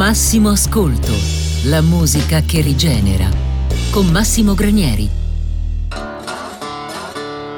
Massimo Ascolto, la musica che rigenera. Con Massimo Granieri.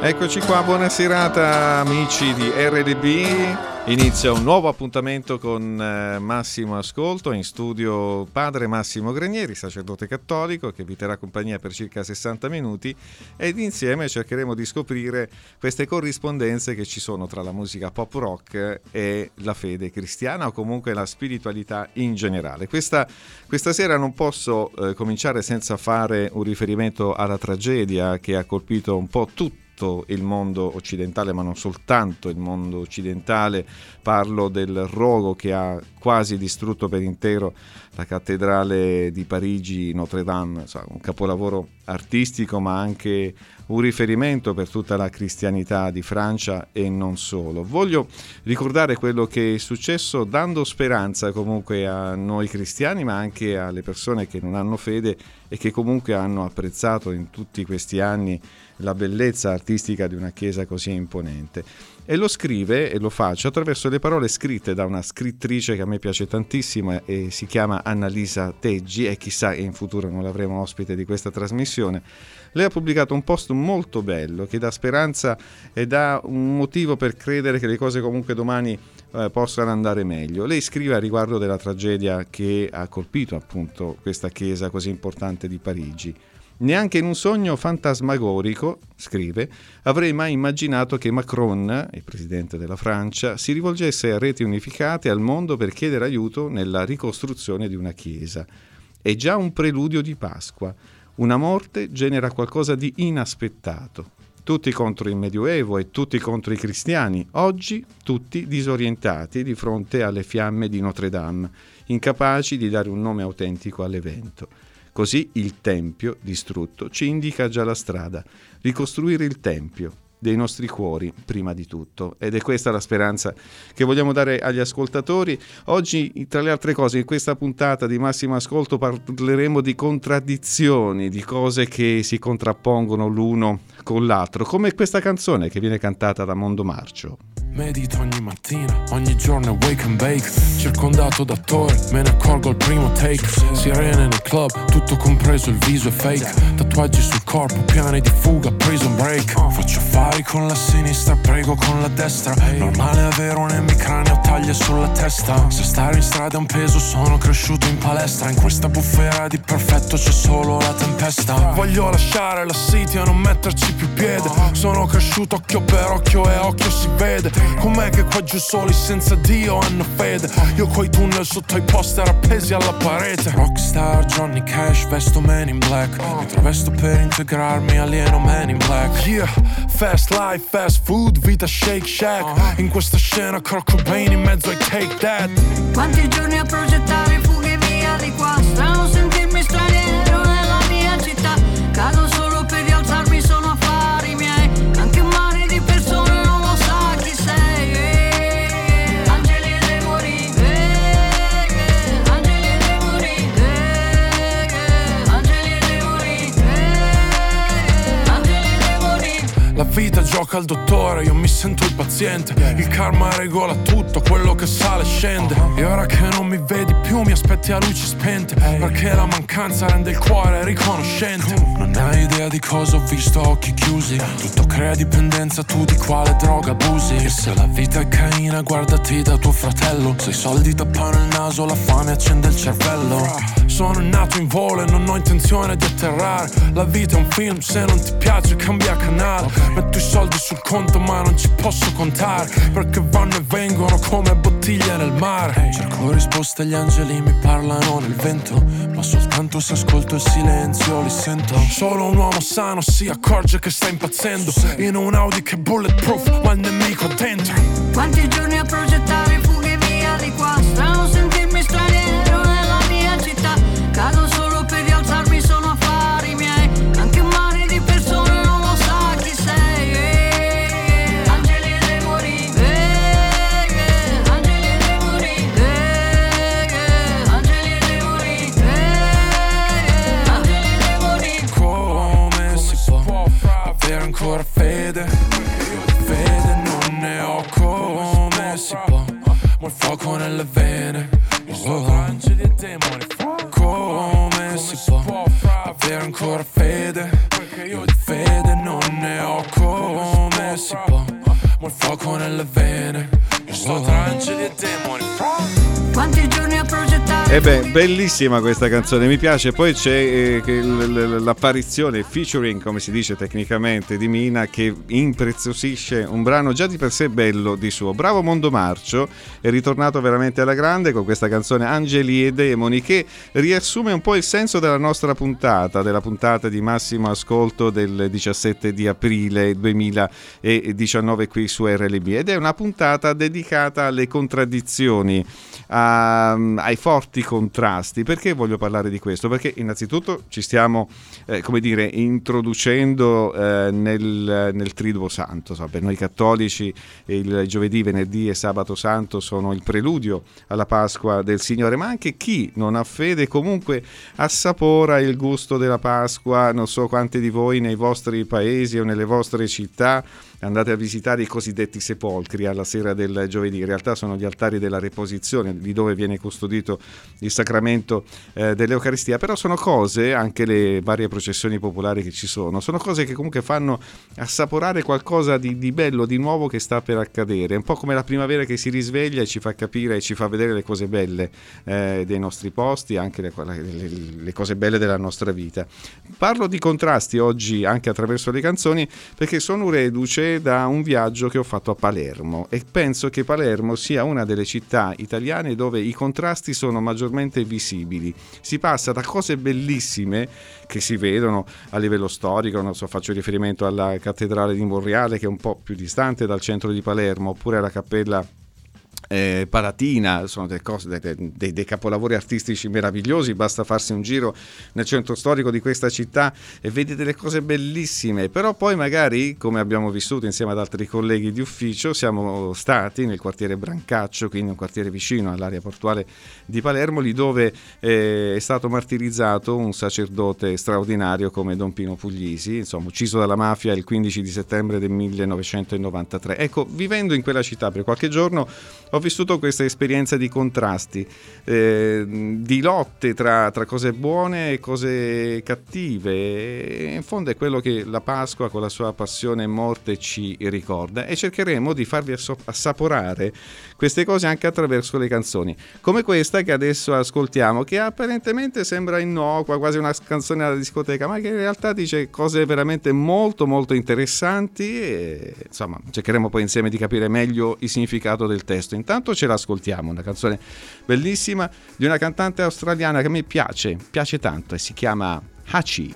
Eccoci qua, buona serata amici di RDB. Inizia un nuovo appuntamento con eh, Massimo Ascolto, in studio padre Massimo Granieri, sacerdote cattolico, che vi terrà compagnia per circa 60 minuti ed insieme cercheremo di scoprire queste corrispondenze che ci sono tra la musica pop rock e la fede cristiana o comunque la spiritualità in generale. Questa, questa sera non posso eh, cominciare senza fare un riferimento alla tragedia che ha colpito un po' tutti tutto il mondo occidentale, ma non soltanto il mondo occidentale. Parlo del rogo che ha quasi distrutto per intero la cattedrale di Parigi, Notre Dame, un capolavoro artistico, ma anche un riferimento per tutta la cristianità di Francia e non solo. Voglio ricordare quello che è successo dando speranza comunque a noi cristiani, ma anche alle persone che non hanno fede e che comunque hanno apprezzato in tutti questi anni la bellezza artistica di una chiesa così imponente. E lo scrive e lo faccio attraverso le parole scritte da una scrittrice che a me piace tantissimo e si chiama Annalisa Teggi e chissà in futuro non l'avremo ospite di questa trasmissione. Lei ha pubblicato un post molto bello che dà speranza e dà un motivo per credere che le cose comunque domani eh, possano andare meglio. Lei scrive a riguardo della tragedia che ha colpito appunto questa chiesa così importante di Parigi. Neanche in un sogno fantasmagorico, scrive, avrei mai immaginato che Macron, il presidente della Francia, si rivolgesse a reti unificate al mondo per chiedere aiuto nella ricostruzione di una chiesa. È già un preludio di Pasqua. Una morte genera qualcosa di inaspettato. Tutti contro il Medioevo e tutti contro i cristiani, oggi tutti disorientati di fronte alle fiamme di Notre Dame, incapaci di dare un nome autentico all'evento. Così il Tempio, distrutto, ci indica già la strada. Ricostruire il Tempio, dei nostri cuori prima di tutto. Ed è questa la speranza che vogliamo dare agli ascoltatori. Oggi tra le altre cose in questa puntata di Massimo Ascolto parleremo di contraddizioni, di cose che si contrappongono l'uno con l'altro, come questa canzone che viene cantata da Mondo Marcio. Medito ogni mattina, ogni giorno è wake and bake. Circondato d'attori, me ne accorgo al primo take. Sirene nel club, tutto compreso il viso è fake. Tatuaggi sul corpo, piani di fuga, prison break. Faccio affari con la sinistra, prego con la destra. Normale avere un emicraneo, taglie sulla testa. Se stare in strada è un peso, sono cresciuto in palestra. In questa bufera di perfetto c'è solo la tempesta. Voglio lasciare la city e non metterci più piede. Sono cresciuto occhio per occhio e occhio si vede. Com'è che qua giù soli senza Dio hanno fede? Io coi tunnel sotto i poster appesi alla parete. Rockstar Johnny Cash, vesto man in black. Mi travesto per integrarmi, alieno man in black. Yeah, fast life, fast food, vita shake shack. In questa scena Kurt Cobain in mezzo ai take that. Quanti giorni a progettare fughe via di qua Strano sentirmi gioca al dottore, io mi sento il paziente. Il karma regola tutto, quello che sale scende. E ora che non mi vedi più, mi aspetti a luci spente. Perché la mancanza rende il cuore riconoscente. Non hai idea di cosa ho visto a occhi chiusi. Tutto crea dipendenza, tu di quale droga abusi. E se la vita è caina, guardati da tuo fratello. Se i soldi tappano il naso, la fame accende il cervello. Sono nato in volo e non ho intenzione di atterrare. La vita è un film, se non ti piace cambia canale. Metto i soldi sul conto ma non ci posso contare. Perché vanno e vengono come bottiglie nel mare. Cerco risposte, gli angeli mi parlano nel vento. Ma soltanto se ascolto il silenzio li sento. Solo un uomo sano si accorge che sta impazzendo. In un Audi che è bulletproof, ma il nemico dentro. Quanti giorni a progettare fughe via di qua Strano sentirmi straniero Ma il fuoco nelle vene. Come si può avere ancora fede? Perché io di fede non ne ho. Come si può Ma il fuoco nelle vene. Io sto angeli e demoni Quanti giorni a progettare E eh beh, bellissima questa canzone, mi piace. Poi c'è eh, l'apparizione featuring, come si dice tecnicamente, di Mina che impreziosisce un brano già di per sé bello di suo. Bravo Mondo Marcio, è ritornato veramente alla grande con questa canzone Angeli e Demoni che riassume un po' il senso della nostra puntata, della puntata di massimo ascolto del 17 di aprile 2019 qui su RLB ed è una puntata dedicata alle contraddizioni a, ai forti contrasti. Perché voglio parlare di questo? Perché innanzitutto ci stiamo, eh, come dire, introducendo eh, nel, nel, Triduo Santo. So, per noi cattolici il giovedì, venerdì e sabato santo sono il preludio alla Pasqua del Signore, ma anche chi non ha fede comunque assapora il gusto della Pasqua. Non so quanti di voi nei vostri paesi o nelle vostre città andate a visitare i cosiddetti sepolcri alla sera del giovedì. In realtà sono gli altari della reposizione, di dove viene custodito il sacramento eh, dell'Eucaristia, però sono cose, anche le varie processioni popolari che ci sono, sono cose che comunque fanno assaporare qualcosa di, di bello, di nuovo che sta per accadere. Un po' come la primavera che si risveglia e ci fa capire e ci fa vedere le cose belle eh, dei nostri posti, anche le, le, le cose belle della nostra vita. Parlo di contrasti oggi anche attraverso le canzoni perché sono reduce da un viaggio che ho fatto a Palermo e penso che Palermo sia una delle città italiane dove i contrasti sono maggiormente visibili. Si passa da cose bellissime che si vedono a livello storico, non so, faccio riferimento alla cattedrale di Monreale che è un po' più distante dal centro di Palermo, oppure alla cappella eh, Palatina, sono cose, dei, dei, dei, capolavori artistici meravigliosi, basta farsi un giro nel centro storico di questa città e vedi delle cose bellissime, però poi magari, come abbiamo vissuto insieme ad altri colleghi di ufficio, siamo stati nel quartiere Brancaccio, quindi un quartiere vicino all'area portuale di Palermo, lì dove eh, è stato martirizzato un sacerdote straordinario come Don Pino Puglisi, insomma ucciso dalla mafia il 15 di settembre del 1993. Ecco, vivendo in quella città per qualche giorno ho vissuto questa esperienza di contrasti, eh, di lotte tra, tra, cose buone e cose cattive. E in fondo è quello che la Pasqua con la sua passione e morte ci ricorda e cercheremo di farvi assaporare queste cose anche attraverso le canzoni, come questa che adesso ascoltiamo, che apparentemente sembra innocua, quasi una canzone alla discoteca, ma che in realtà dice cose veramente molto molto interessanti e insomma cercheremo poi insieme di capire meglio il significato del testo. Intanto ce l'ascoltiamo, una canzone bellissima di una cantante australiana che me piace, piace tanto e si chiama Hachi.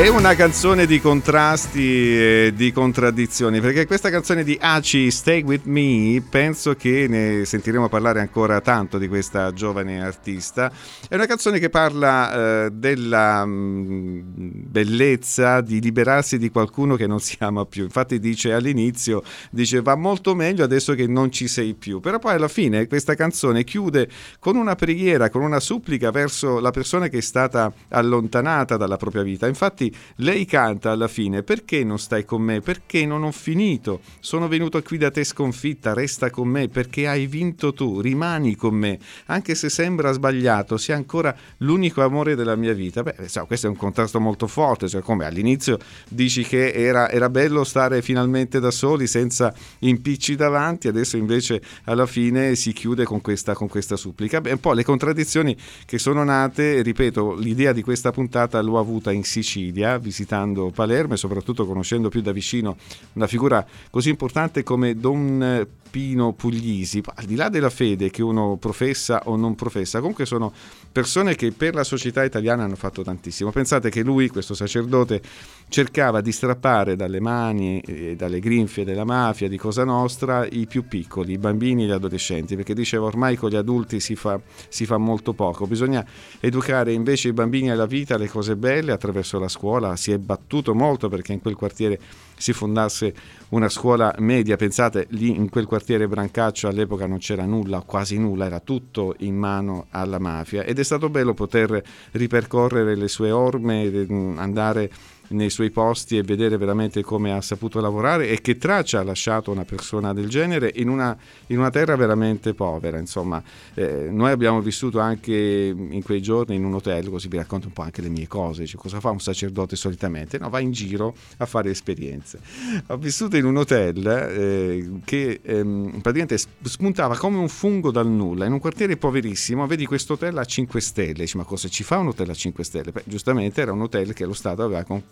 È una canzone di contrasti e di contraddizioni, perché questa canzone di Aci, Stay With Me, penso che ne sentiremo parlare ancora tanto di questa giovane artista. È una canzone che parla eh, della mh, mm, bellezza di liberarsi di qualcuno che non si ama più. Infatti dice all'inizio, dice va molto meglio adesso che non ci sei più, però poi alla fine questa canzone chiude con una preghiera, con una supplica verso la persona che è stata allontanata dalla propria vita. Infatti Lei canta alla fine, perché non stai con me? Perché non ho finito? Sono venuto qui da te sconfitta, resta con me perché hai vinto tu, rimani con me. Anche se sembra sbagliato, sei ancora l'unico amore della mia vita. Beh, so, questo è un contrasto molto forte, cioè come all'inizio dici che era, era bello stare finalmente da soli senza impicci davanti, adesso invece alla fine si chiude con questa, con questa supplica. Beh, un po' le contraddizioni che sono nate, ripeto, l'idea di questa puntata l'ho avuta in Sicilia Sicilia, visitando Palermo e soprattutto conoscendo più da vicino una figura così importante come Don Pino Puglisi, al di là della fede che uno professa o non professa, comunque sono persone che per la società italiana hanno fatto tantissimo. Pensate che lui, questo sacerdote, cercava di strappare dalle mani e dalle grinfie della mafia, di Cosa Nostra, i più piccoli, i bambini e gli adolescenti, perché diceva ormai con gli adulti si fa, si fa molto poco, bisogna educare invece i bambini alla vita, alle cose belle attraverso la scuola, si è battuto molto perché in quel quartiere si fondasse una scuola media, pensate lì in quel quartiere Brancaccio all'epoca non c'era nulla, quasi nulla, era tutto in mano alla mafia ed è stato bello poter ripercorrere le sue orme, andare nei suoi posti e vedere veramente come ha saputo lavorare e che traccia ha lasciato una persona del genere in una, in una terra veramente povera. Insomma, eh, noi abbiamo vissuto anche in quei giorni in un hotel, così vi racconto un po' anche le mie cose, cioè, cosa fa un sacerdote solitamente? No, va in giro a fare esperienze. Ho vissuto in un hotel eh, che ehm, praticamente spuntava come un fungo dal nulla, in un quartiere poverissimo, vedi questo hotel a 5 stelle, dici ma cosa ci fa un hotel a 5 stelle? Beh, giustamente era un hotel che lo Stato aveva con,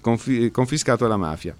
confiscato alla mafia.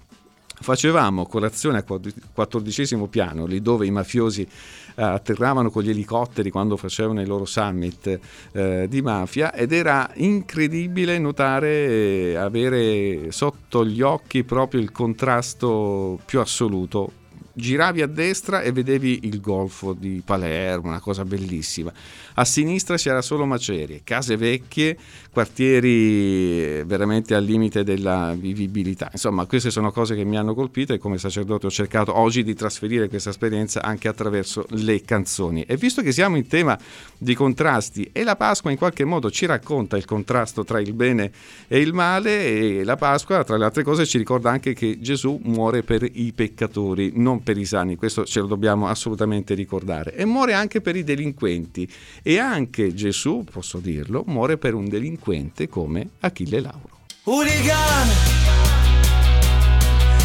Facevamo colazione al quattordicesimo piano, lì dove i mafiosi eh, atterravano con gli elicotteri quando facevano i loro summit eh, di mafia ed era incredibile notare e avere sotto gli occhi proprio il contrasto più assoluto giravi a destra e vedevi il golfo di Palermo, una cosa bellissima. A sinistra c'era solo macerie, case vecchie, quartieri veramente al limite della vivibilità. Insomma, queste sono cose che mi hanno colpito e come sacerdote ho cercato oggi di trasferire questa esperienza anche attraverso le canzoni. E visto che siamo in tema di contrasti e la Pasqua in qualche modo ci racconta il contrasto tra il bene e il male e la Pasqua, tra le altre cose, ci ricorda anche che Gesù muore per i peccatori, non per i sani, questo ce lo dobbiamo assolutamente ricordare. E muore anche per i delinquenti e anche Gesù, posso dirlo, muore per un delinquente come Achille Lauro. Hooligan,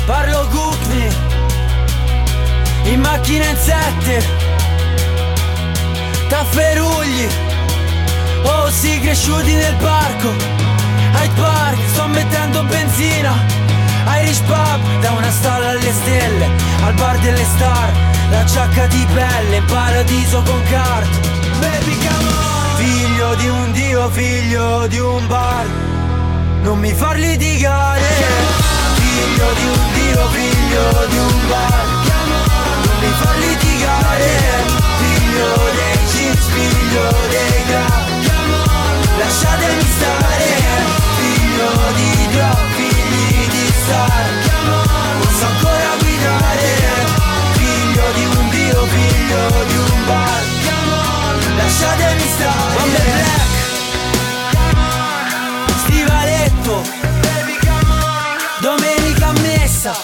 parlo Gugni, in macchina in sette, tafferugli, oh sì cresciuti nel parco, Hyde Park, sto mettendo benzina, Irish Pub, da una stalla alle stelle, al bar delle star, la giacca di pelle, in paradiso con carte. Baby come on. Figlio di un dio, figlio di un bar Non mi far litigare. Figlio di un dio, figlio di un bar Non mi far litigare. Figlio dei jeans, figlio dei grab Lasciatemi stare. Figlio di star Non so ancora guidare. Figlio di un dio, figlio di un bar. Lasciatemi stare. Bombe black. Stivaletto. Domenica messa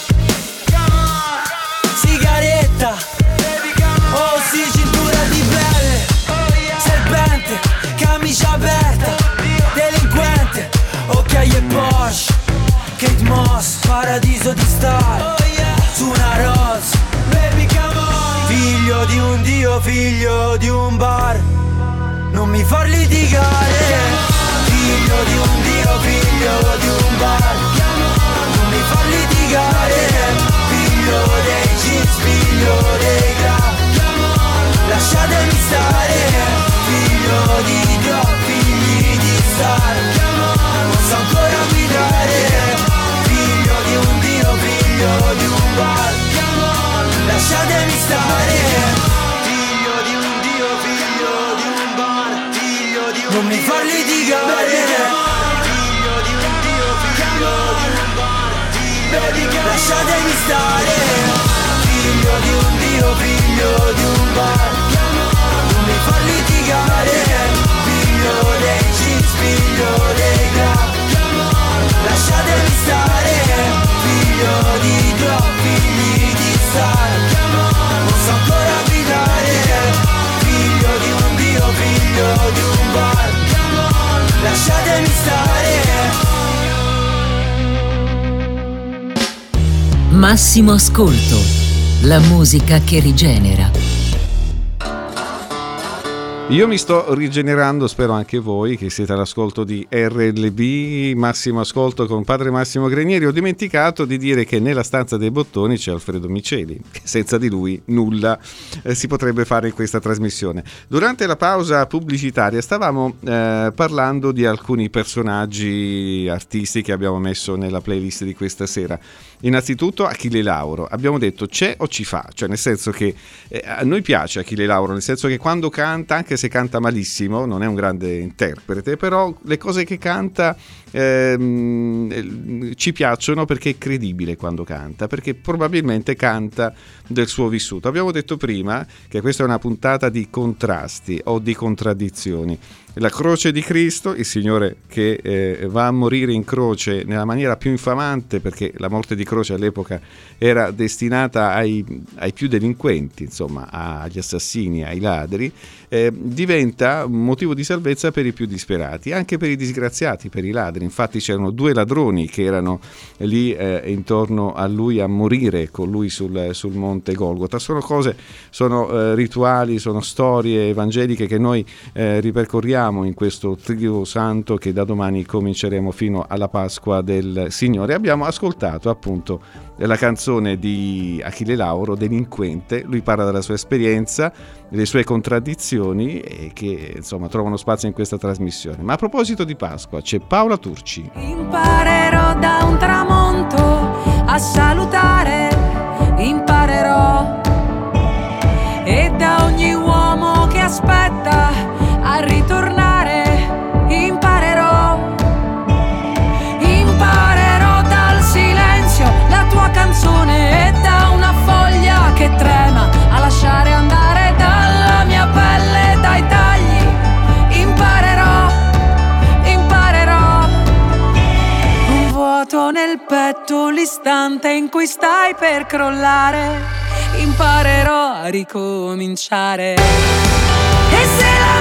Sigaretta. Oh sì, cintura di pelle Serpente, camicia aperta. Delinquente, occhiaie e Porsche Kate Moss, paradiso di star. Su una rose. Figlio di un dio, figlio di un bar. Non mi far litigare. Figlio di un dio, figlio di un bar. Non mi far litigare. Figlio dei jeans, figlio dei Massimo ascolto, la musica che rigenera. Io mi sto rigenerando, spero anche voi che siete all'ascolto di RLB, massimo ascolto con padre Massimo Grenieri. Ho dimenticato di dire che nella stanza dei bottoni c'è Alfredo Miceli, che senza di lui nulla eh, si potrebbe fare in questa trasmissione. Durante la pausa pubblicitaria stavamo eh, parlando di alcuni personaggi artisti che abbiamo messo nella playlist di questa sera. Innanzitutto Achille Lauro, abbiamo detto c'è o ci fa, cioè nel senso che eh, a noi piace Achille Lauro, nel senso che quando canta, anche se canta malissimo, non è un grande interprete, però le cose che canta ehm, ci piacciono perché è credibile quando canta, perché probabilmente canta del suo vissuto. Abbiamo detto prima che questa è una puntata di contrasti o di contraddizioni. La croce di Cristo, il Signore che eh, va a morire in croce nella maniera più infamante, perché la morte di croce all'epoca era destinata ai, ai più delinquenti, insomma, agli assassini, ai ladri, eh, diventa motivo di salvezza per i più disperati, anche per i disgraziati, per i ladri. Infatti c'erano due ladroni che erano lì eh, intorno a lui a morire con lui sul, sul monte Golgota. Sono cose, sono eh, rituali, sono storie evangeliche che noi eh, ripercorriamo in questo trio santo che da domani cominceremo fino alla Pasqua del Signore. Abbiamo ascoltato appunto la canzone di Achille Lauro, Delinquente, lui parla della sua esperienza, delle sue contraddizioni e che insomma trovano spazio in questa trasmissione. Ma a proposito di Pasqua c'è Paola Turci. Imparerò da un tramonto a salutare, imparerò e da ogni uomo che aspetta l'istante in cui stai per crollare. Imparerò a ricominciare. E se l'amore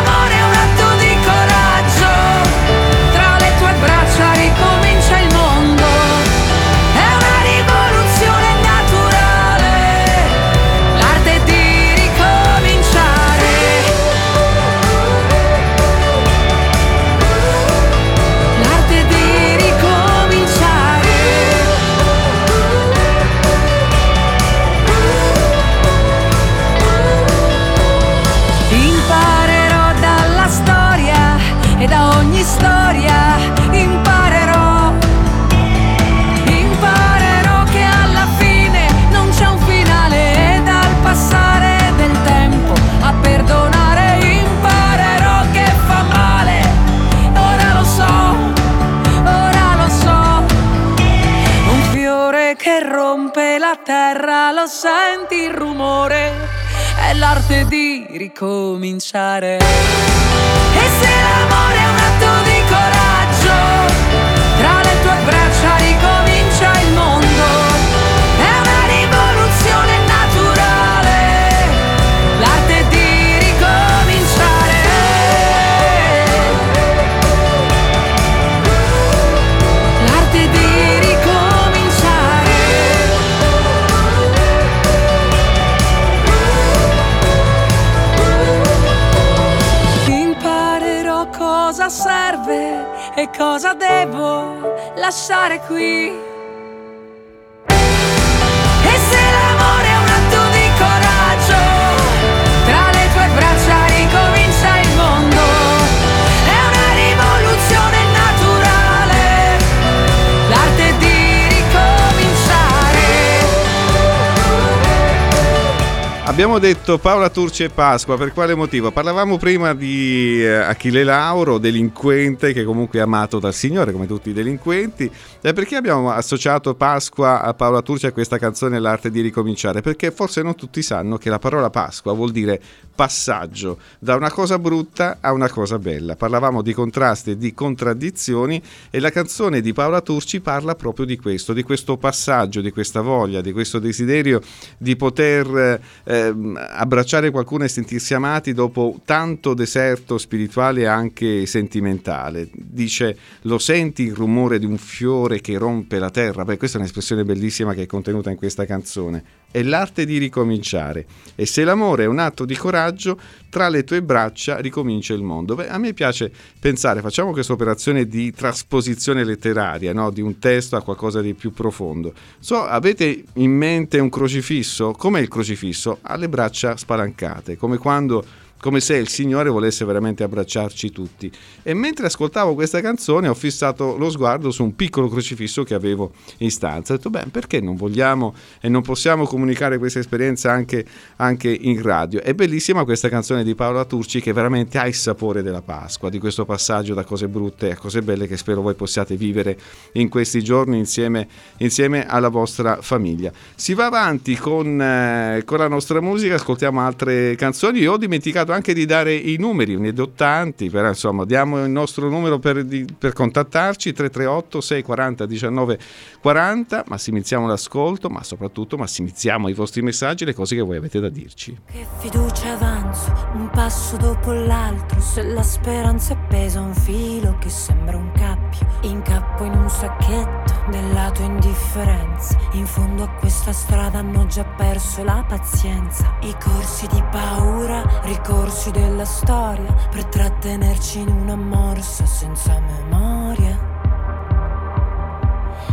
Abbiamo detto Paola Turci e Pasqua, per quale motivo? Parlavamo prima di eh, Achille Lauro, delinquente che comunque è amato dal Signore come tutti i delinquenti. E perché abbiamo associato Pasqua a Paola Turci a questa canzone L'arte di ricominciare? Perché forse non tutti sanno che la parola Pasqua vuol dire passaggio da una cosa brutta a una cosa bella. Parlavamo di contrasti e di contraddizioni e la canzone di Paola Turci parla proprio di questo, di questo passaggio, di questa voglia, di questo desiderio di poter eh, abbracciare qualcuno e sentirsi amati dopo tanto deserto spirituale e anche sentimentale. Dice, lo senti il rumore di un fiore che rompe la terra? Beh, questa è un'espressione bellissima che è contenuta in questa canzone. È l'arte di ricominciare e se l'amore è un atto di coraggio, tra le tue braccia ricomincia il mondo. Beh, a me piace pensare, facciamo questa operazione di trasposizione letteraria, no? di un testo a qualcosa di più profondo. So, avete in mente un crocifisso? Com'è il crocifisso? Ha le braccia spalancate, come quando come se il Signore volesse veramente abbracciarci tutti. E mentre ascoltavo questa canzone ho fissato lo sguardo su un piccolo crocifisso che avevo in stanza. Ho detto, beh, perché non vogliamo e non possiamo comunicare questa esperienza anche, anche in radio? È bellissima questa canzone di Paola Turci che veramente ha il sapore della Pasqua, di questo passaggio da cose brutte a cose belle che spero voi possiate vivere in questi giorni insieme, insieme alla vostra famiglia. Si va avanti con, eh, con la nostra musica, ascoltiamo altre canzoni. Io ho dimenticato dimenticato anche di dare i numeri, ne do tanti, però insomma diamo il nostro numero per, di, per contattarci, 338 640 19 40, massimizziamo l'ascolto, ma soprattutto massimizziamo i vostri messaggi, le cose che voi avete da dirci. Che fiducia avanzo, un passo dopo l'altro, se la speranza è pesa un filo che sembra un cappio, incappo in un sacchetto della tua indifferenza, in fondo a questa strada hanno già perso la pazienza, i corsi di paura, ricordo corsi della storia per trattenerci in una morsa senza memoria.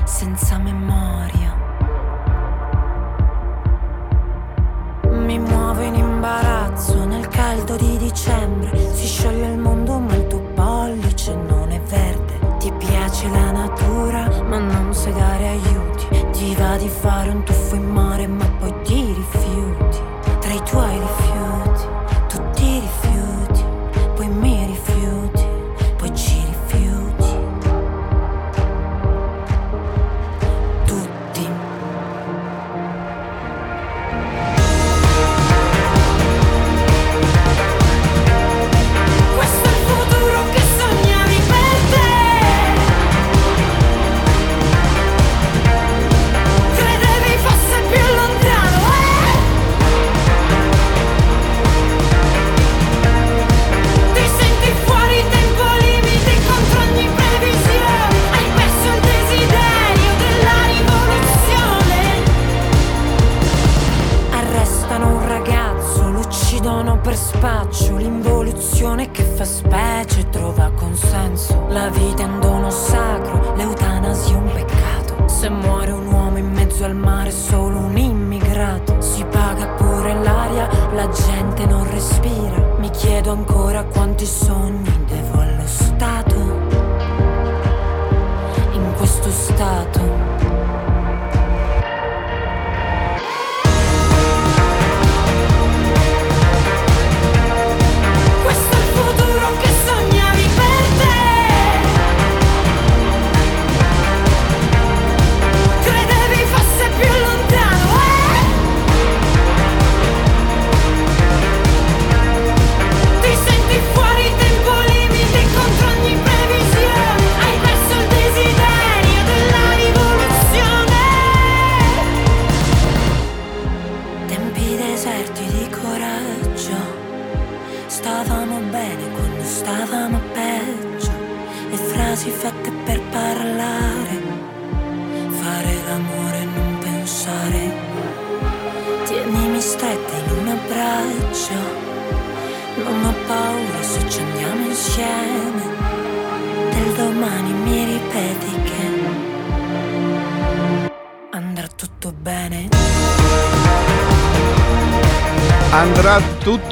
Senza memoria. Mi muovo in imbarazzo nel caldo di dicembre. Si scioglie il mondo ma il tuo pollice non è verde. Ti piace la natura ma non sai dare aiuti. Ti va di fare un tuffo in mare bene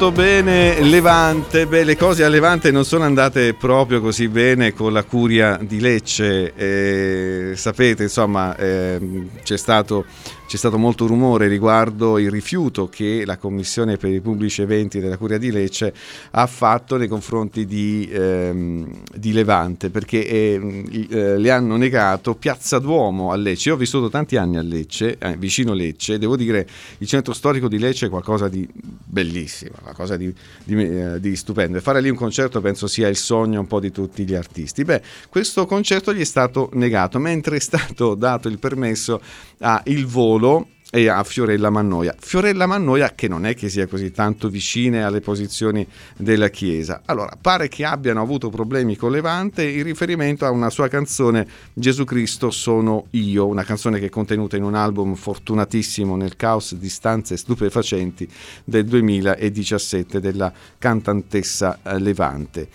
tutto bene Levante, beh le cose a Levante non sono andate proprio così bene con la curia di Lecce, eh, sapete insomma eh, c'è stato c'è stato molto rumore riguardo il rifiuto che la Commissione per i pubblici eventi della Curia di Lecce ha fatto nei confronti di, ehm, di Levante perché eh, eh, le hanno negato Piazza Duomo a Lecce. Io ho vissuto tanti anni a Lecce, eh, vicino Lecce, devo dire il centro storico di Lecce è qualcosa di bellissimo, qualcosa di, di, eh, di stupendo e fare lì un concerto penso sia il sogno un po' di tutti gli artisti. Beh, questo concerto gli è stato negato mentre è stato dato il permesso a Il Volo e a Fiorella Mannoia. Fiorella Mannoia che non è che sia così tanto vicina alle posizioni della Chiesa. Allora, pare che abbiano avuto problemi con Levante in riferimento a una sua canzone Gesù Cristo sono io, una canzone che è contenuta in un album fortunatissimo nel caos di stanze stupefacenti del 2017 della cantantessa eh, Levante.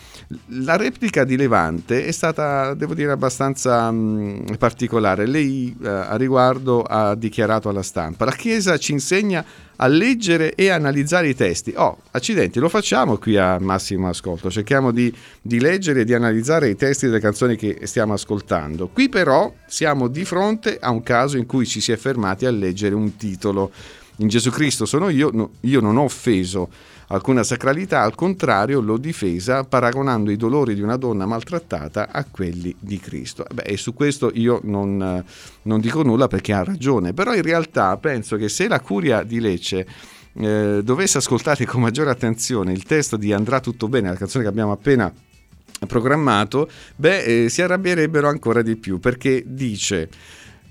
La replica di Levante è stata, devo dire, abbastanza mh, mm, particolare. Lei eh, a riguardo ha dichiarato alla stampa stampa. La Chiesa ci insegna a leggere e analizzare i testi. Oh, accidenti, lo facciamo qui a massimo ascolto. Cerchiamo di, di, leggere e di analizzare i testi delle canzoni che stiamo ascoltando. Qui però siamo di fronte a un caso in cui ci si è fermati a leggere un titolo. In Gesù Cristo sono io, no, io non ho offeso alcuna sacralità, al contrario l'ho difesa paragonando i dolori di una donna maltrattata a quelli di Cristo. Beh, e su questo io non, non dico nulla perché ha ragione, però in realtà penso che se la curia di Lecce eh, dovesse ascoltare con maggiore attenzione il testo di Andrà tutto bene, la canzone che abbiamo appena programmato, beh, eh, si arrabbierebbero ancora di più perché dice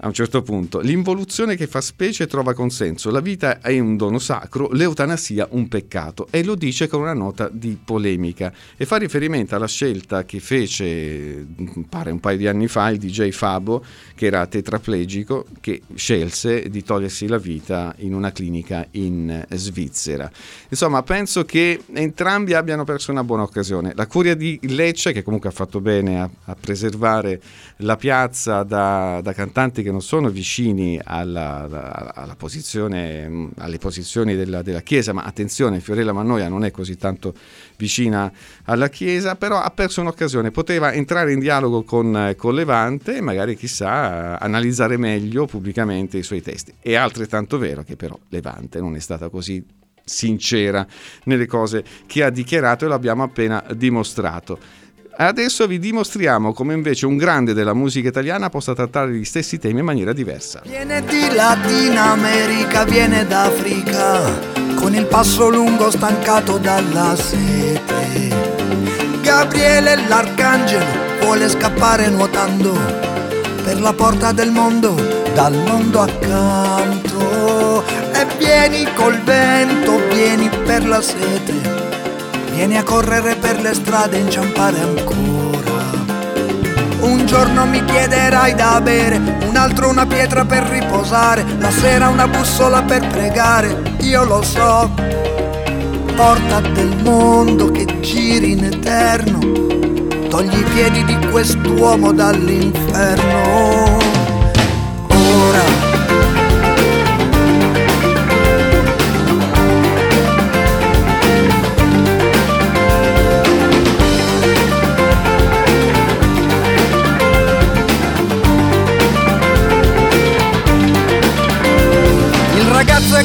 a un certo punto. L'involuzione che fa specie trova consenso, la vita è un dono sacro, l'eutanasia un peccato e lo dice con una nota di polemica e fa riferimento alla scelta che fece, pare un paio di anni fa, il DJ Fabo, che era tetraplegico, che scelse di togliersi la vita in una clinica in Svizzera. Insomma, penso che entrambi abbiano perso una buona occasione. La curia di Lecce, che comunque ha fatto bene a, a preservare la piazza da, da cantanti che non sono vicini alla, alla, posizione, alle posizioni della, della, Chiesa, ma attenzione, Fiorella Mannoia non è così tanto vicina alla Chiesa, però ha perso un'occasione, poteva entrare in dialogo con, con Levante e magari chissà analizzare meglio pubblicamente i suoi testi. È altrettanto vero che però Levante non è stata così sincera nelle cose che ha dichiarato e l'abbiamo appena dimostrato. Adesso vi dimostriamo come invece un grande della musica italiana possa trattare gli stessi temi in maniera diversa. Viene di Latina America, viene d'Africa, con il passo lungo stancato dalla sete. Gabriele l'arcangelo vuole scappare nuotando per la porta del mondo, dal mondo accanto. E vieni col vento, vieni per la sete Vieni a correre per le strade e inciampare ancora. Un giorno mi chiederai da bere, un altro una pietra per riposare, la sera una bussola per pregare, io lo so. Porta del mondo che giri in eterno, togli i piedi di quest'uomo dall'inferno.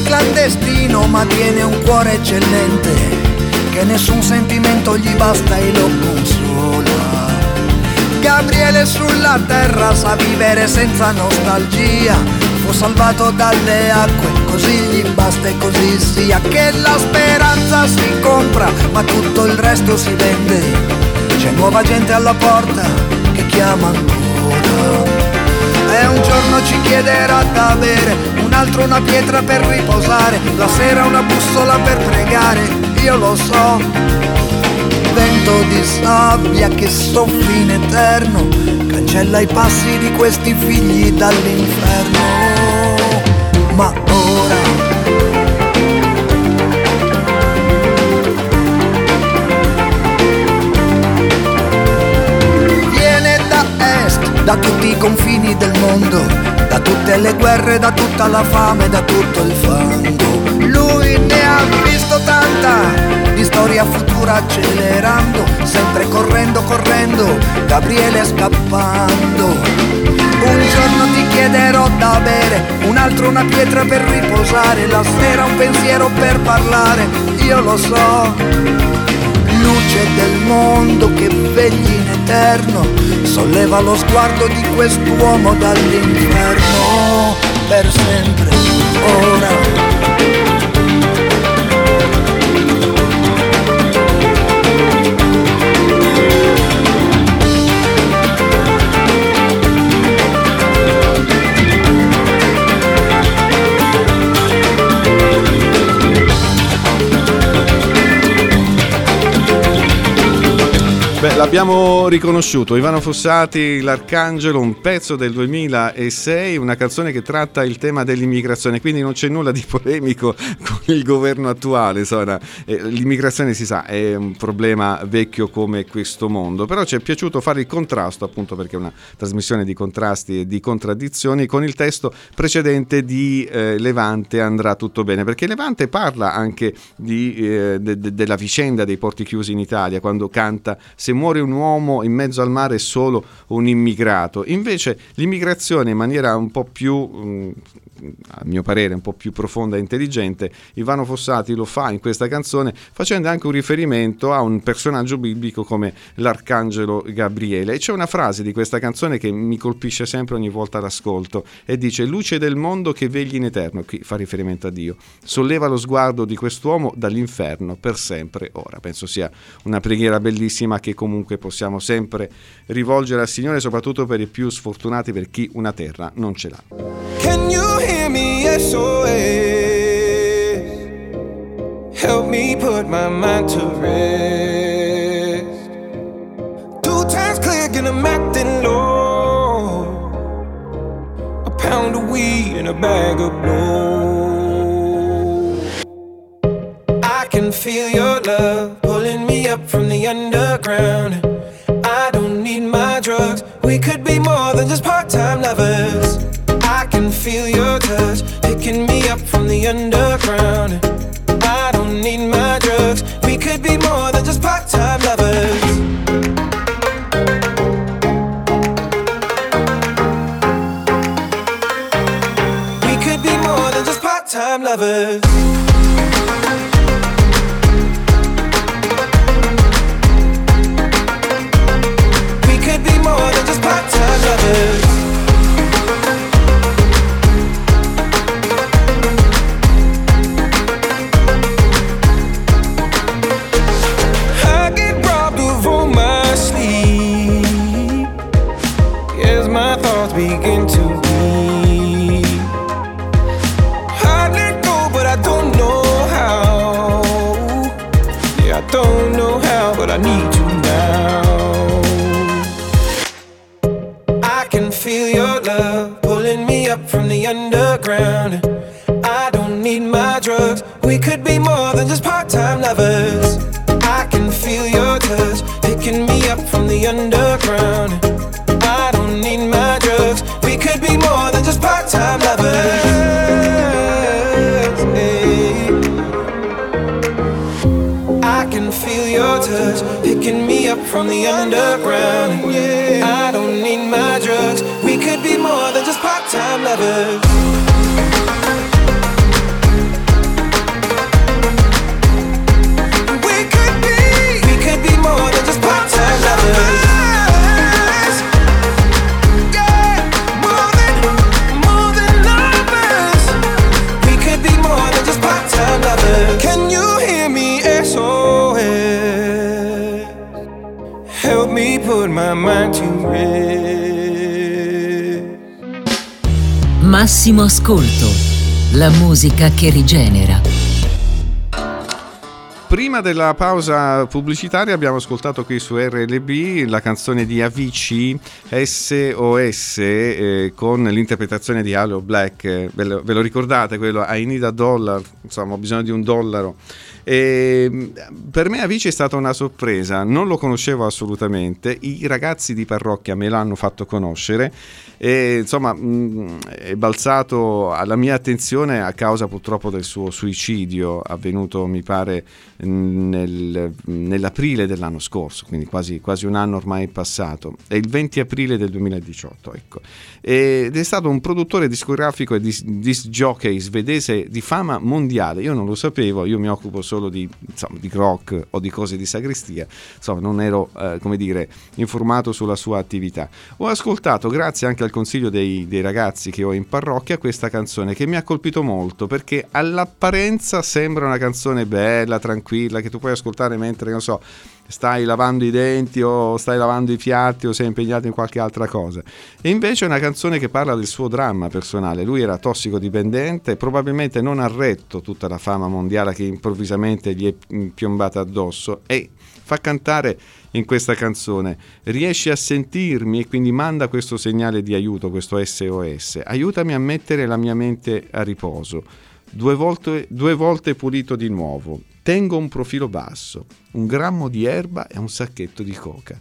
Clandestino ma tiene un cuore eccellente che nessun sentimento gli basta e lo consola. Gabriele sulla terra sa vivere senza nostalgia, fu salvato dalle acque, così gli basta e così sia che la speranza si compra, ma tutto il resto si vende. C'è nuova gente alla porta che chiama ancora. E un giorno ci chiederà da bere un altro una pietra per riposare, la sera una bussola per pregare, io lo so. Vento di sabbia che soffia in eterno, cancella i passi di questi figli dall'inferno. Ma ora da tutti i confini del mondo da tutte le guerre, da tutta la fame, da tutto il fango. Lui ne ha visto tanta di storia futura accelerando, sempre correndo, correndo, Gabriele scappando. Un giorno ti chiederò da bere, un altro una pietra per riposare, la sera un pensiero per parlare, io lo so. Luce del mondo che vegli in eterno, solleva lo sguardo di quest'uomo dall'inferno per sempre, ora. Beh, l'abbiamo riconosciuto, Ivano Fossati, L'Arcangelo, un pezzo del 2006, una canzone che tratta il tema dell'immigrazione, quindi non c'è nulla di polemico con il governo attuale, insomma, eh, l'immigrazione si sa è un problema vecchio come questo mondo, però ci è piaciuto fare il contrasto appunto perché è una trasmissione di contrasti e di contraddizioni con il testo precedente di eh, Levante andrà tutto bene, perché Levante parla anche di, eh, de, de, della vicenda dei porti chiusi in Italia, quando canta se muore un uomo in mezzo al mare è solo un immigrato. Invece l'immigrazione in maniera un po' più, mm, a mio parere, un po' più profonda e intelligente, Ivano Fossati lo fa in questa canzone facendo anche un riferimento a un personaggio biblico come l'arcangelo Gabriele. E c'è una frase di questa canzone che mi colpisce sempre ogni volta l'ascolto e dice luce del mondo che vegli in eterno, qui fa riferimento a Dio, solleva lo sguardo di quest'uomo dall'inferno per sempre ora. Penso sia una preghiera bellissima che comunque possiamo sempre rivolgere al Signore, soprattutto per i più sfortunati, per chi una terra non ce l'ha. Me SOS? Help me put my mind to rest. Two times click and I'm acting low. A pound of weed and a bag of blow. I can feel your love pulling me up from the underground. I don't need my drugs. We could be more than just part time lovers. Can feel your touch picking me up from the underground. I don't need my drugs. We could be more than just part time lovers. We could be more than just part time lovers. Could be more Massimo Ascolto, la musica che rigenera. Prima della pausa pubblicitaria abbiamo ascoltato qui su RLB la canzone di Avicii SOS eh, con l'interpretazione di Halo Black. Ve lo, ve lo, ricordate quello? I need a dollar, insomma ho bisogno di un dollaro. E per me Avicii è stata una sorpresa, non lo conoscevo assolutamente, i ragazzi di parrocchia me l'hanno fatto conoscere e insomma mh, è balzato alla mia attenzione a causa purtroppo del suo suicidio avvenuto mi pare nel, nell'aprile dell'anno scorso, quindi quasi, quasi, un anno ormai passato, è il 20 aprile del 2018 ecco. Ed è stato un produttore discografico e disc jockey svedese di fama mondiale, io non lo sapevo, io mi occupo solo di, insomma, di rock o di cose di sagrestia, insomma non ero eh, come dire informato sulla sua attività. Ho ascoltato grazie anche al consiglio dei, dei ragazzi che ho in parrocchia questa canzone che mi ha colpito molto perché all'apparenza sembra una canzone bella, tranquilla, che tu puoi ascoltare mentre, non so, stai lavando i denti o stai lavando i piatti o sei impegnato in qualche altra cosa. E invece è una canzone che parla del suo dramma personale. Lui era tossicodipendente, probabilmente non ha retto tutta la fama mondiale che improvvisamente gli è piombata addosso e fa cantare in questa canzone, riesci a sentirmi e quindi manda questo segnale di aiuto, questo SOS, aiutami a mettere la mia mente a riposo, due volte, due volte pulito di nuovo, tengo un profilo basso, un grammo di erba e un sacchetto di coca.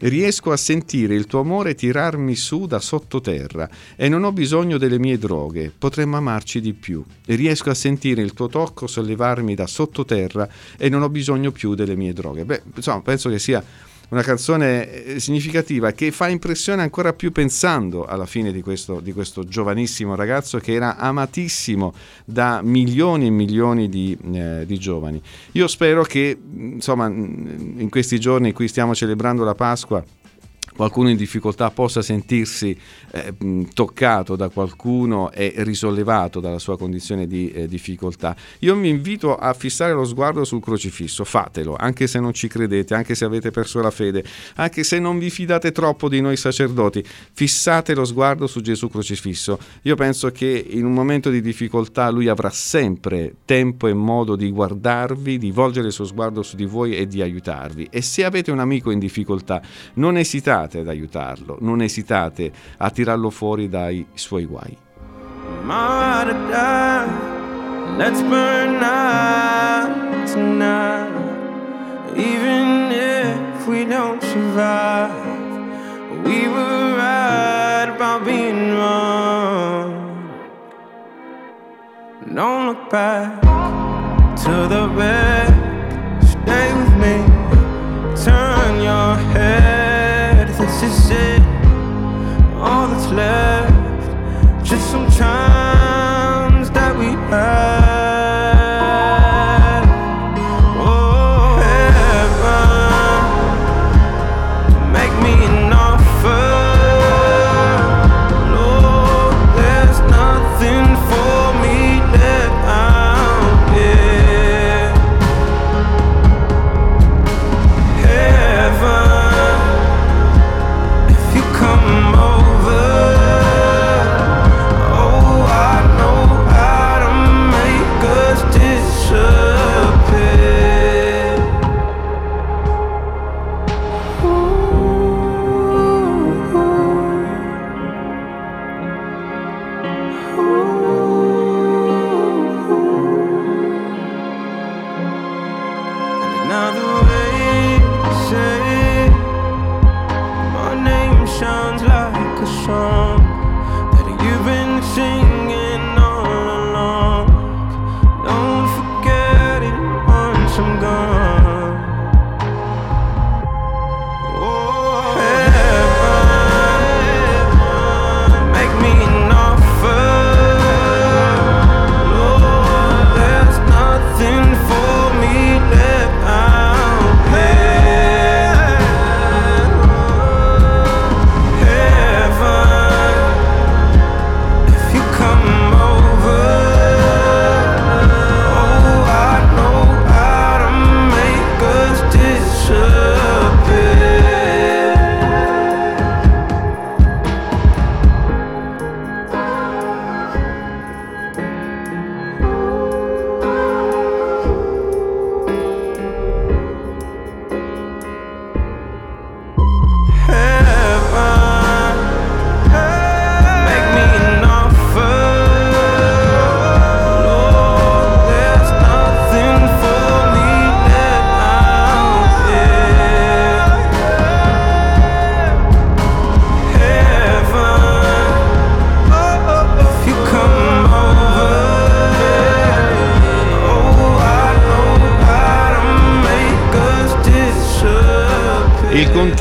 Riesco a sentire il tuo amore tirarmi su da sottoterra e non ho bisogno delle mie droghe, potremmo amarci di più. Riesco a sentire il tuo tocco sollevarmi da sottoterra e non ho bisogno più delle mie droghe. Beh, insomma, penso che sia una canzone eh, significativa che fa impressione ancora più pensando alla fine di questo, di questo giovanissimo ragazzo che era amatissimo da milioni e milioni di, eh, di, giovani. Io spero che insomma in questi giorni in cui stiamo celebrando la Pasqua qualcuno in difficoltà possa sentirsi eh, toccato da qualcuno e risollevato dalla sua condizione di eh, difficoltà. Io vi invito a fissare lo sguardo sul crocifisso, fatelo, anche se non ci credete, anche se avete perso la fede, anche se non vi fidate troppo di noi sacerdoti, fissate lo sguardo su Gesù crocifisso. Io penso che in un momento di difficoltà lui avrà sempre tempo e modo di guardarvi, di volgere il suo sguardo su di voi e di aiutarvi. E se avete un amico in difficoltà, non esitate esitate ad aiutarlo, non esitate a tirarlo fuori dai suoi guai. Let's burn out don't look back to the wreck. Stay with me. Turn your head is it, all that's left. Just some times that we had.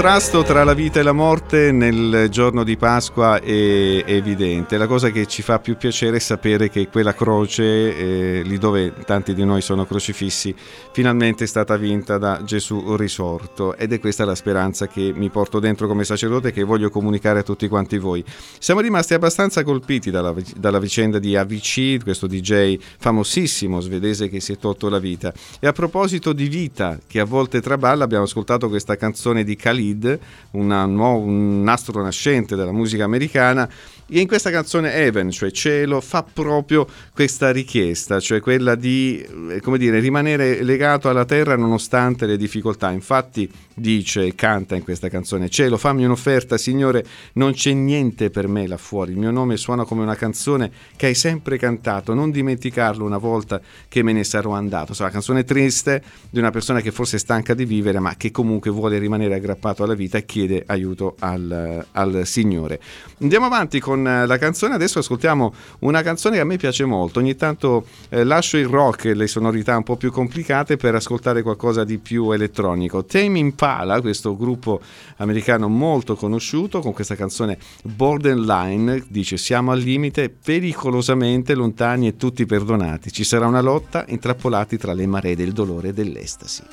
Contrasto tra la vita e la morte nel giorno di Pasqua è evidente. La cosa che ci fa più piacere è sapere che quella croce, eh, lì dove tanti di noi sono crocifissi, finalmente è stata vinta da Gesù risorto. Ed è questa la speranza che mi porto dentro come sacerdote e che voglio comunicare a tutti quanti voi. Siamo rimasti abbastanza colpiti dalla, dalla vicenda di Avicii, questo DJ famosissimo svedese che si è tolto la vita. E a proposito di vita che a volte traballa, abbiamo ascoltato questa canzone di Khalid, una, un nastro nascente della musica americana e in questa canzone Heaven, cioè cielo, fa proprio questa richiesta, cioè quella di eh, dire, rimanere legato alla terra nonostante le difficoltà. Infatti dice e canta in questa canzone, cielo fammi un'offerta, Signore, non c'è niente per me là fuori, il mio nome suona come una canzone che hai sempre cantato, non dimenticarlo una volta che me ne sarò andato. Sarà una canzone triste di una persona che forse è stanca di vivere, ma che comunque vuole rimanere aggrappato alla vita e chiede aiuto al, al Signore. Andiamo avanti con con la canzone. Adesso ascoltiamo una canzone che a me piace molto. Ogni tanto eh, lascio il rock e le sonorità un po' più complicate per ascoltare qualcosa di più elettronico. Tame Impala, questo gruppo americano molto conosciuto, con questa canzone Borderline, dice siamo al limite, pericolosamente lontani e tutti perdonati. Ci sarà una lotta intrappolati tra le maree del dolore e dell'estasi.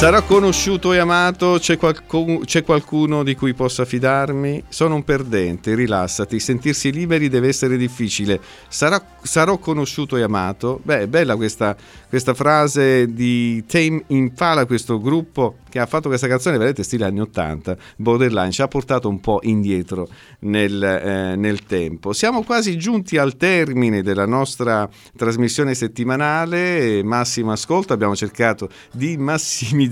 Sarò conosciuto e amato? C'è, qualcuno, c'è qualcuno di cui possa fidarmi? Sono un perdente, rilassati, sentirsi liberi deve essere difficile. Sarà, sarò conosciuto e amato? Beh, è bella questa, questa frase di Tame Impala, questo gruppo che ha fatto questa canzone veramente stile anni 80, Borderline, ci ha portato un po' indietro nel, eh, nel tempo. Siamo quasi giunti al termine della nostra trasmissione settimanale, massimo ascolto, abbiamo cercato di massimizzare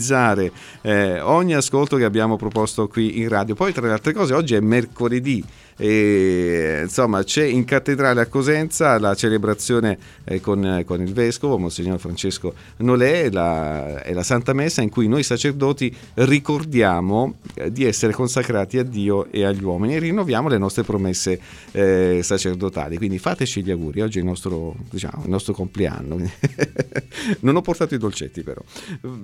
eh, ogni ascolto che abbiamo proposto qui in radio. Poi tra le altre cose oggi è mercoledì e, insomma c'è in cattedrale a Cosenza la celebrazione eh, con, con, il vescovo Monsignor Francesco Nolè la, è la Santa Messa in cui noi sacerdoti ricordiamo eh, di essere consacrati a Dio e agli uomini. E rinnoviamo le nostre promesse eh, sacerdotali. Quindi fateci gli auguri. Oggi è il nostro, diciamo, il nostro compleanno. Non ho portato i dolcetti però.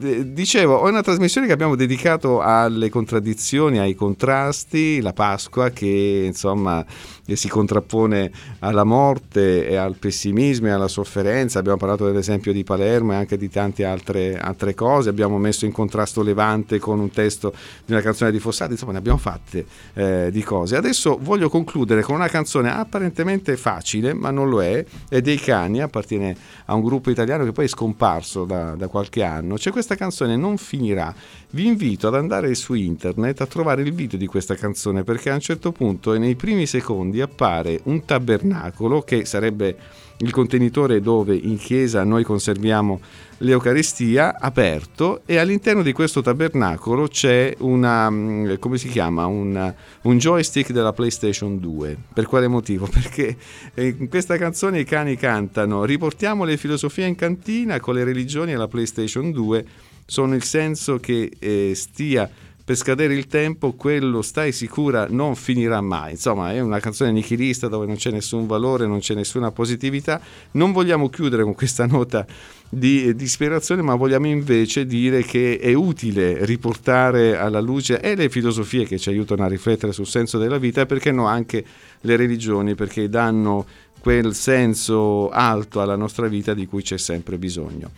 Eh, dicevo è una trasmissione che abbiamo dedicato alle contraddizioni ai contrasti la Pasqua che insomma insomma si contrappone alla morte e al pessimismo e alla sofferenza. Abbiamo parlato dell'esempio di Palermo e anche di tante altre, altre cose. Abbiamo messo in contrasto Levante con un testo di una canzone di Fossati, insomma ne abbiamo fatte eh, di cose. Adesso voglio concludere con una canzone apparentemente facile, ma non lo è, è dei cani, appartiene a un gruppo italiano che poi è scomparso da, da qualche anno. C'è questa canzone Non finirà. Vi invito ad andare su internet a trovare il video di questa canzone perché a un certo punto e nei primi secondi appare un tabernacolo che sarebbe il contenitore dove in chiesa noi conserviamo l'Eucaristia aperto e all'interno di questo tabernacolo c'è una, mm, come si chiama, una, un joystick della PlayStation 2. Per quale motivo? Perché in questa canzone i cani cantano riportiamo le filosofie in cantina con le religioni e la PlayStation 2 sono il senso che eh, stia per scadere il tempo, quello stai sicura non finirà mai. Insomma, è una canzone nichilista dove non c'è nessun valore, non c'è nessuna positività. Non vogliamo chiudere con questa nota di disperazione, ma vogliamo invece dire che è utile riportare alla luce e le filosofie che ci aiutano a riflettere sul senso della vita perché no anche le religioni, perché danno quel senso alto alla nostra vita di cui c'è sempre bisogno.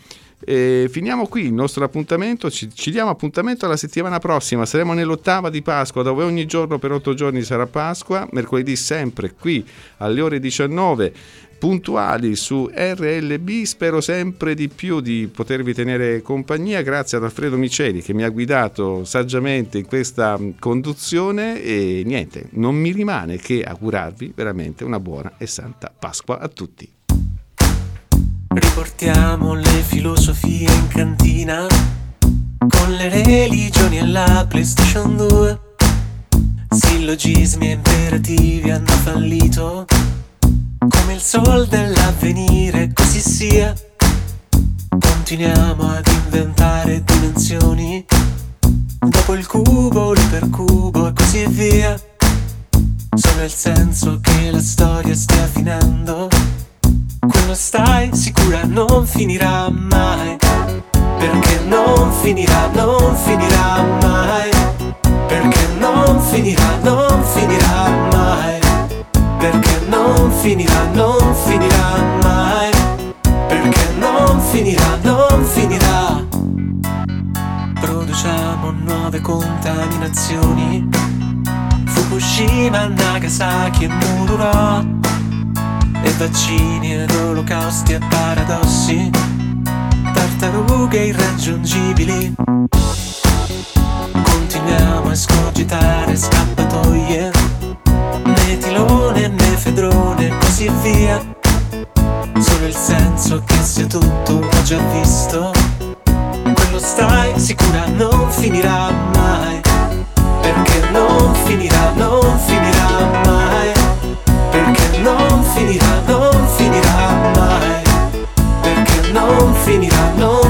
E finiamo qui il nostro appuntamento, ci, ci, diamo appuntamento alla settimana prossima, saremo nell'ottava di Pasqua dove ogni giorno per otto giorni sarà Pasqua, mercoledì sempre qui alle ore 19 puntuali su RLB. Spero sempre di più di potervi tenere compagnia. Grazie ad Alfredo Miceli che mi ha guidato saggiamente in questa conduzione e niente, non mi rimane che augurarvi veramente una buona e santa Pasqua a tutti. Riportiamo le filosofie in cantina con le religioni alla PlayStation 2. Sillogismi e imperativi hanno fallito come il sol dell'avvenire, così sia. Continuiamo ad inventare dimensioni dopo il cubo, l'ipercubo e così via. Solo il senso che la storia stia finendo quello stai sicura non finirà mai. Perché non finirà, non finirà mai. Perché non finirà, non finirà mai. Perché non finirà, non finirà mai. Perché non finirà, non finirà. Produciamo nuove contaminazioni. Fukushima, Nagasaki e Mururo e vaccini ed olocausti e paradossi, tartarughe irraggiungibili. Continuiamo a scogitare scappatoie, metilone, nefedrone e così via. Solo il senso che sia tutto ho già visto, quello stai sicura non finirà mai, perché non finirà, non finirà mai perché non finirà, non finirà, non